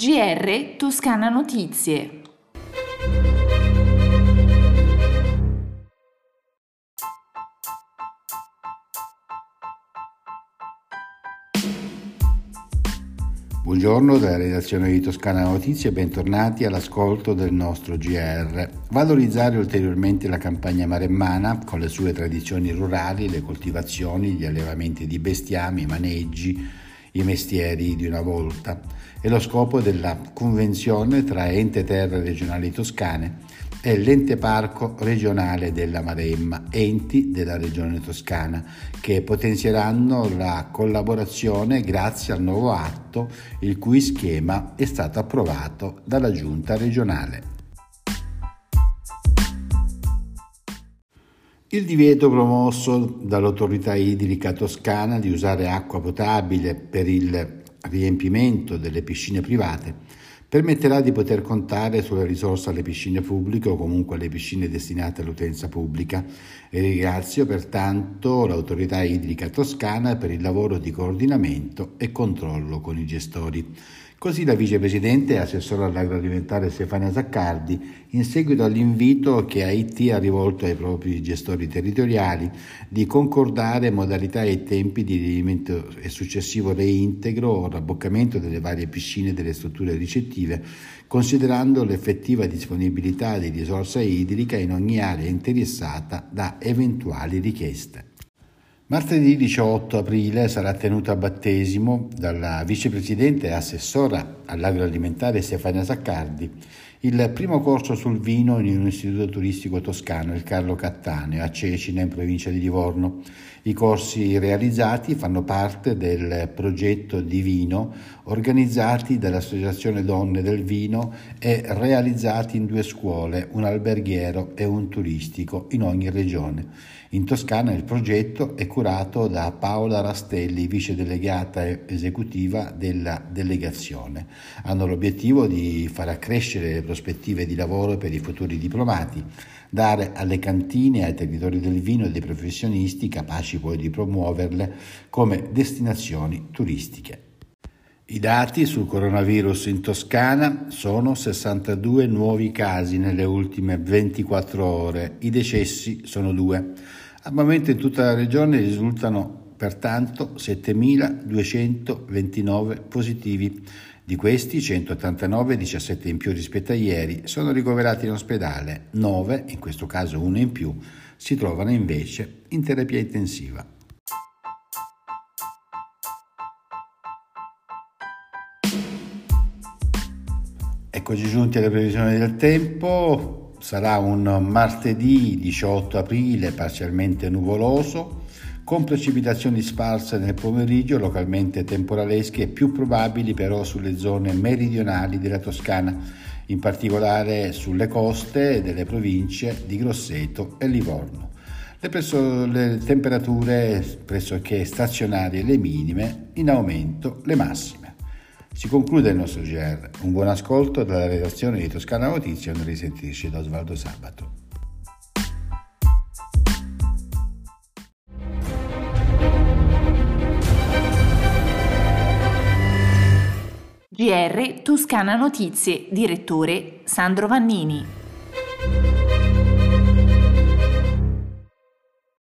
GR Toscana Notizie. Buongiorno dalla redazione di Toscana Notizie e bentornati all'ascolto del nostro GR. Valorizzare ulteriormente la campagna maremmana con le sue tradizioni rurali, le coltivazioni, gli allevamenti di bestiami, i maneggi, i mestieri di una volta è lo scopo della convenzione tra Ente Terre Regionali Toscane e l'Ente Parco Regionale della Maremma, enti della Regione Toscana, che potenzieranno la collaborazione grazie al nuovo atto il cui schema è stato approvato dalla Giunta regionale. Il divieto promosso dall'autorità idrica toscana di usare acqua potabile per il riempimento delle piscine private permetterà di poter contare sulle risorse alle piscine pubbliche o comunque alle piscine destinate all'utenza pubblica e ringrazio pertanto l'autorità idrica toscana per il lavoro di coordinamento e controllo con i gestori. Così la vicepresidente e assessore all'agroalimentare Stefania Zaccardi, in seguito all'invito che Haiti ha rivolto ai propri gestori territoriali di concordare modalità e tempi di riempimento e successivo reintegro o rabboccamento delle varie piscine delle strutture ricettive, considerando l'effettiva disponibilità di risorsa idrica in ogni area interessata da eventuali richieste. Martedì 18 aprile sarà tenuto a battesimo dalla vicepresidente e assessora all'agroalimentare Stefania Saccardi il primo corso sul vino in un istituto turistico toscano, il Carlo Cattaneo, a Cecina, in provincia di Livorno. I corsi realizzati fanno parte del progetto di vino organizzati dall'Associazione Donne del Vino e realizzati in due scuole, un alberghiero e un turistico, in ogni regione. In Toscana il progetto è curato da Paola Rastelli, vice delegata esecutiva della delegazione. Hanno l'obiettivo di far accrescere le prospettive di lavoro per i futuri diplomati, dare alle cantine e ai territori del vino dei professionisti capaci poi di promuoverle come destinazioni turistiche. I dati sul coronavirus in Toscana sono 62 nuovi casi nelle ultime 24 ore, i decessi sono due. Al momento in tutta la regione risultano pertanto 7.229 positivi. Di questi 189, 17 in più rispetto a ieri, sono ricoverati in ospedale, 9, in questo caso uno in più, si trovano invece in terapia intensiva. Eccoci giunti alle previsioni del tempo, sarà un martedì 18 aprile parzialmente nuvoloso, con precipitazioni sparse nel pomeriggio, localmente temporalesche, più probabili però sulle zone meridionali della Toscana, in particolare sulle coste delle province di Grosseto e Livorno. Le, presso, le temperature pressoché stazionarie le minime, in aumento le massime. Si conclude il nostro GR. Un buon ascolto dalla redazione di Toscana Notizie, un risentirci da Osvaldo Sabato. GR Toscana Notizie, direttore Sandro Vannini.